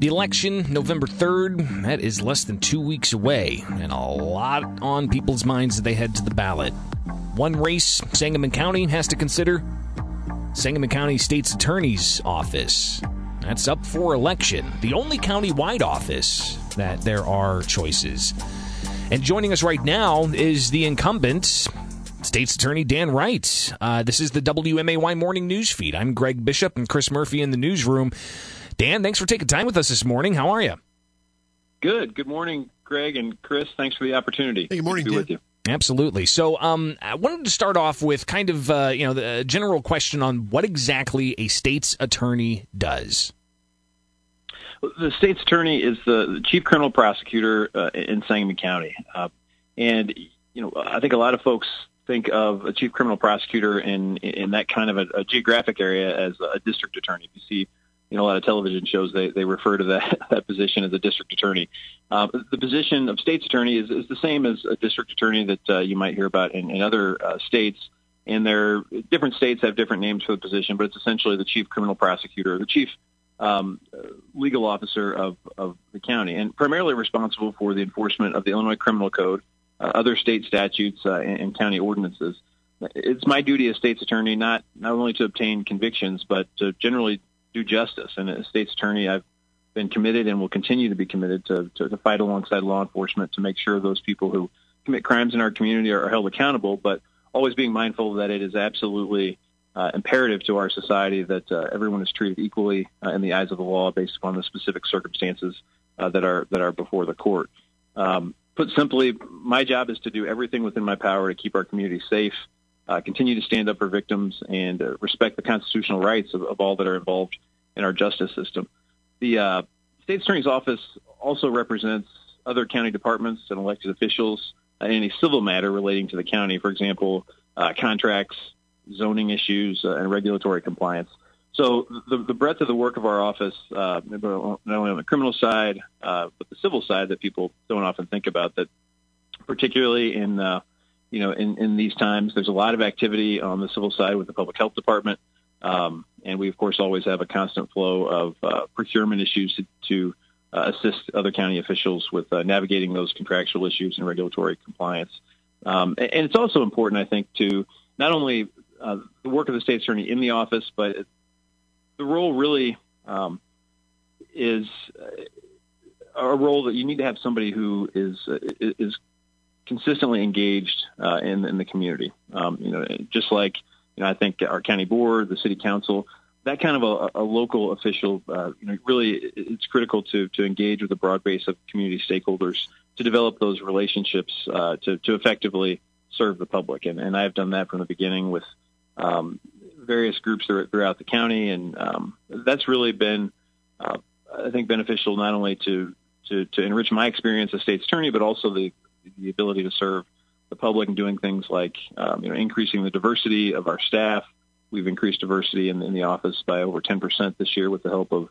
The election, November 3rd, that is less than two weeks away, and a lot on people's minds as they head to the ballot. One race Sangamon County has to consider Sangamon County State's Attorney's Office. That's up for election, the only county-wide office that there are choices. And joining us right now is the incumbent, State's Attorney Dan Wright. Uh, this is the WMAY Morning News Feed. I'm Greg Bishop and Chris Murphy in the newsroom. Dan, thanks for taking time with us this morning. How are you? Good. Good morning, Greg and Chris. Thanks for the opportunity. Hey, good morning, to Dan. with you. Absolutely. So, um, I wanted to start off with kind of uh, you know the general question on what exactly a state's attorney does. The state's attorney is the, the chief criminal prosecutor uh, in Sangamon County, uh, and you know I think a lot of folks think of a chief criminal prosecutor in in that kind of a, a geographic area as a district attorney. You see you know, a lot of television shows they, they refer to that, that position as a district attorney. Uh, the position of state's attorney is, is the same as a district attorney that uh, you might hear about in, in other uh, states. And their different states have different names for the position, but it's essentially the chief criminal prosecutor, the chief um, legal officer of, of the county, and primarily responsible for the enforcement of the Illinois Criminal Code, uh, other state statutes, uh, and, and county ordinances. It's my duty as state's attorney not not only to obtain convictions, but to generally do justice. And as state's attorney, I've been committed and will continue to be committed to, to, to fight alongside law enforcement to make sure those people who commit crimes in our community are, are held accountable, but always being mindful that it is absolutely uh, imperative to our society that uh, everyone is treated equally uh, in the eyes of the law based upon the specific circumstances uh, that are that are before the court. Um, put simply, my job is to do everything within my power to keep our community safe, uh, continue to stand up for victims, and uh, respect the constitutional rights of, of, all that are involved in our justice system. The uh, state attorney's office also represents other county departments and elected officials in any civil matter relating to the county, for example, uh, contracts, zoning issues, uh, and regulatory compliance. So the, the, breadth of the work of our office, uh, not only on the criminal side, but the civil side that people don't often think about, that particularly in you know, in, in these times, there's a lot of activity on the civil side with the public health department. Um, and we, of course, always have a constant flow of uh, procurement issues to, to uh, assist other county officials with uh, navigating those contractual issues and regulatory compliance. Um, and, and, it's also important, I think, to not only uh, the work of the state attorney in the office, but the role really um, is uh, a role that you need to have somebody who is uh, is consistently engaged uh, in, in the community. Um, you know, just like you know, I think our county board, the city council, that kind of a, a local official, uh, you know, really it's critical to to engage with a broad base of community stakeholders to develop those relationships uh, to to effectively serve the public. And, and I've done that from the beginning with um, various groups throughout the county, and um, that's really been, uh, I think, beneficial not only to, to to enrich my experience as state's attorney, but also the the ability to serve the public and doing things like um, you know increasing the diversity of our staff. We've increased diversity in, in the office by over 10% this year with the help of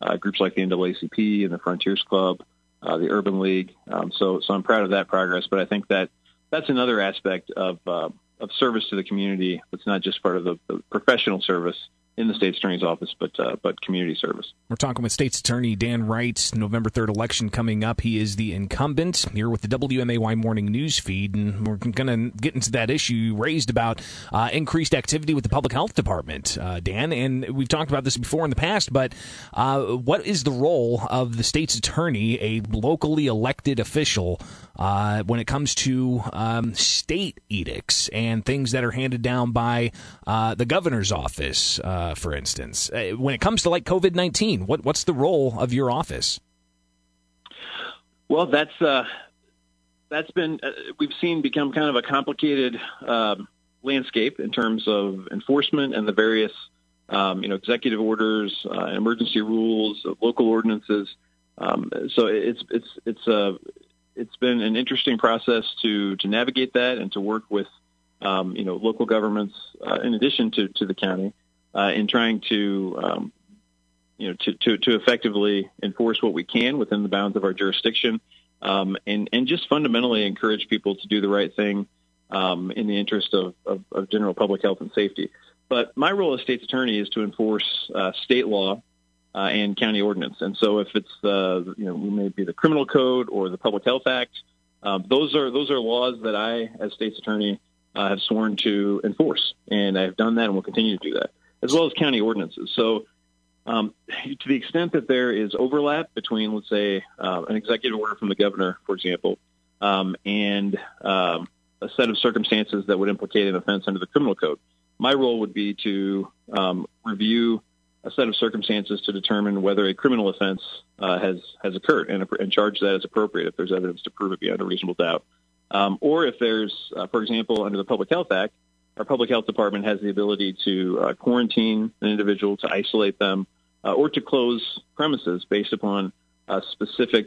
uh, groups like the NAACP and the Frontiers Club, uh, the Urban League. Um, so, so I'm proud of that progress. But I think that that's another aspect of uh, of service to the community that's not just part of the, the professional service in the state's attorney's office, but uh, but community service. We're talking with state's attorney Dan Wright. November third election coming up. He is the incumbent here with the WMAY morning news feed, and we're going to get into that issue you raised about uh, increased activity with the public health department, uh, Dan. And we've talked about this before in the past, but uh, what is the role of the state's attorney, a locally elected official, uh, when it comes to um, state edicts and things that are handed down by uh, the governor's office? uh, for instance. Uh, when it comes to like COVID nineteen, what what's the role of your office? Well, that's uh, that's been uh, we've seen become kind of a complicated um, landscape in terms of enforcement and the various um, you know executive orders, emergency rules, local ordinances. Um, so it's it's it's a it's been an interesting process to to navigate that and to work with um, you know local governments uh, in addition to to the county uh, in trying to um, you know to, to, to effectively enforce what we can within the bounds of our jurisdiction, um, and and just fundamentally encourage people to do the right thing um, in the interest of, of, of, general public health and safety. But my role as state's attorney is to enforce uh, state law uh, and county ordinance. And so, if it's the you know we may be the criminal code or the Public Health Act, um, those are those are laws that I, as state's attorney, uh, have sworn to enforce, and I've done that and will continue to do that, as well as county ordinances. So. Um, to the extent that there is overlap between, let's say, uh, an executive order from the governor, for example, um, and um, a set of circumstances that would implicate an offense under the criminal code. My role would be to um, review a set of circumstances to determine whether a criminal offense uh, has has occurred and, and charge that as appropriate if there's evidence to prove it beyond a reasonable doubt. Um, or if there's, uh, for example, under the Public Health Act, our public health department has the ability to uh, quarantine an individual, to isolate them, uh, or to close premises based upon a specific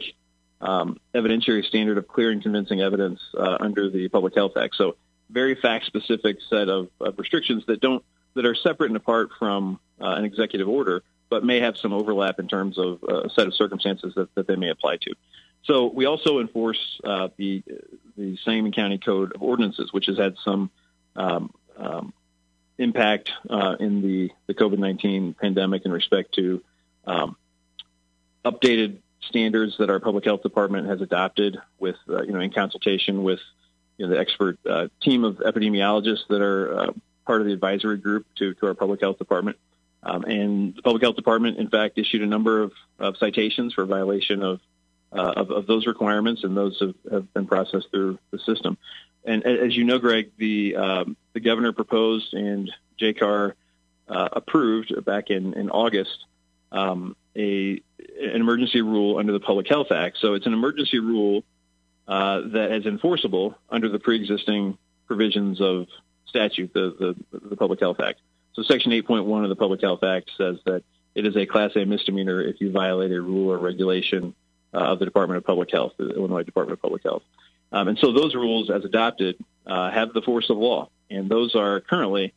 um, evidentiary standard of clear and convincing evidence uh, under the Public Health Act. So very fact-specific set of, of, restrictions that don't that are separate and apart from uh, an executive order, but may have some overlap in terms of uh, a set of circumstances that, that they may apply to. So we also enforce uh, the the Sangamon County Code of Ordinances, which has had some um, um, impact uh, in the the COVID nineteen pandemic in respect to um, updated standards that our public health department has adopted with, uh, you know, in consultation with you know, the expert uh, team of epidemiologists that are uh, part of the advisory group to, to our public health department. Um, and the public health department, in fact, issued a number of, of citations for violation of, uh, of, of those requirements, and those have, have been processed through the system. And as you know, Greg, the um, the governor proposed and JCAR uh, approved back in in August um, a an emergency rule under the Public Health Act. So it's an emergency rule uh, that is enforceable under the pre-existing provisions of statute, the, the, the Public Health Act. So Section 8.1 of the Public Health Act says that it is a Class A misdemeanor if you violate a rule or regulation uh, of the Department of Public Health, the Illinois Department of Public Health. Um, and so those rules, as adopted, uh, have the force of law, and those are currently,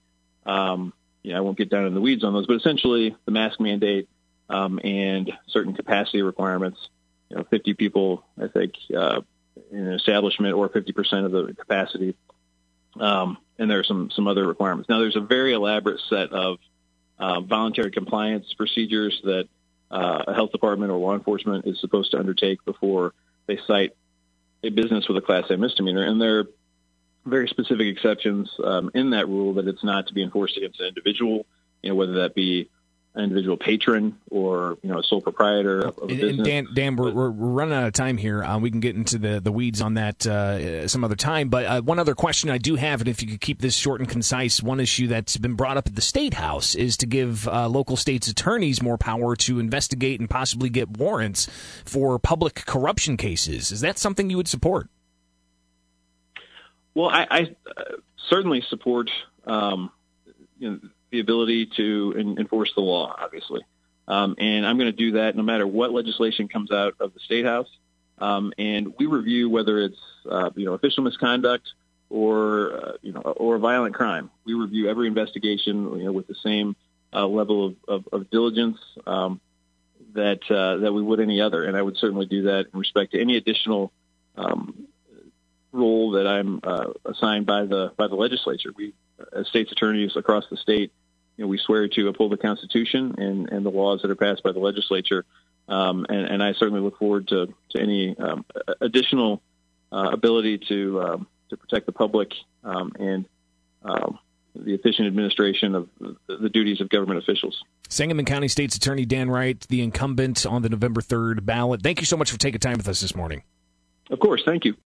um, you know, I won't get down in the weeds on those, but essentially the mask mandate um, and certain capacity requirements. You know, 50 people, I think, uh, in an establishment or 50% of the capacity. Um, and there are some, some other requirements. Now, there's a very elaborate set of uh, voluntary compliance procedures that uh, a health department or law enforcement is supposed to undertake before they cite a business with a Class A misdemeanor. And there are very specific exceptions um, in that rule that it's not to be enforced against an individual, you know, whether that be an individual patron or you know a sole proprietor of, of a business. And Dan, Dan we're, we're, running out of time here. Uh, we can get into the, the weeds on that uh, some other time. But uh, one other question I do have, and if you could keep this short and concise, one issue that's been brought up at the state house is to give uh, local states attorneys more power to investigate and possibly get warrants for public corruption cases. Is that something you would support? Well, I, I uh, certainly support. Um, you know, the ability to enforce the law, obviously. Um, and I'm going to do that no matter what legislation comes out of the state house. Um, and we review whether it's uh, you know official misconduct or uh, you know or a violent crime. We review every investigation you know with the same uh, level of, of, of diligence um, that uh, that we would any other. And I would certainly do that in respect to any additional um, role that I'm uh, assigned by the by the legislature. We as state's attorneys across the state, you know, we swear to uphold the Constitution and, and the laws that are passed by the legislature. Um, and, and, I certainly look forward to, to any um, additional uh, ability to um, to protect the public um, and um, the efficient administration of the, the, duties of government officials. Sangamon County State's Attorney Dan Wright, the incumbent on the November 3rd ballot. Thank you so much for taking time with us this morning. Of course. Thank you.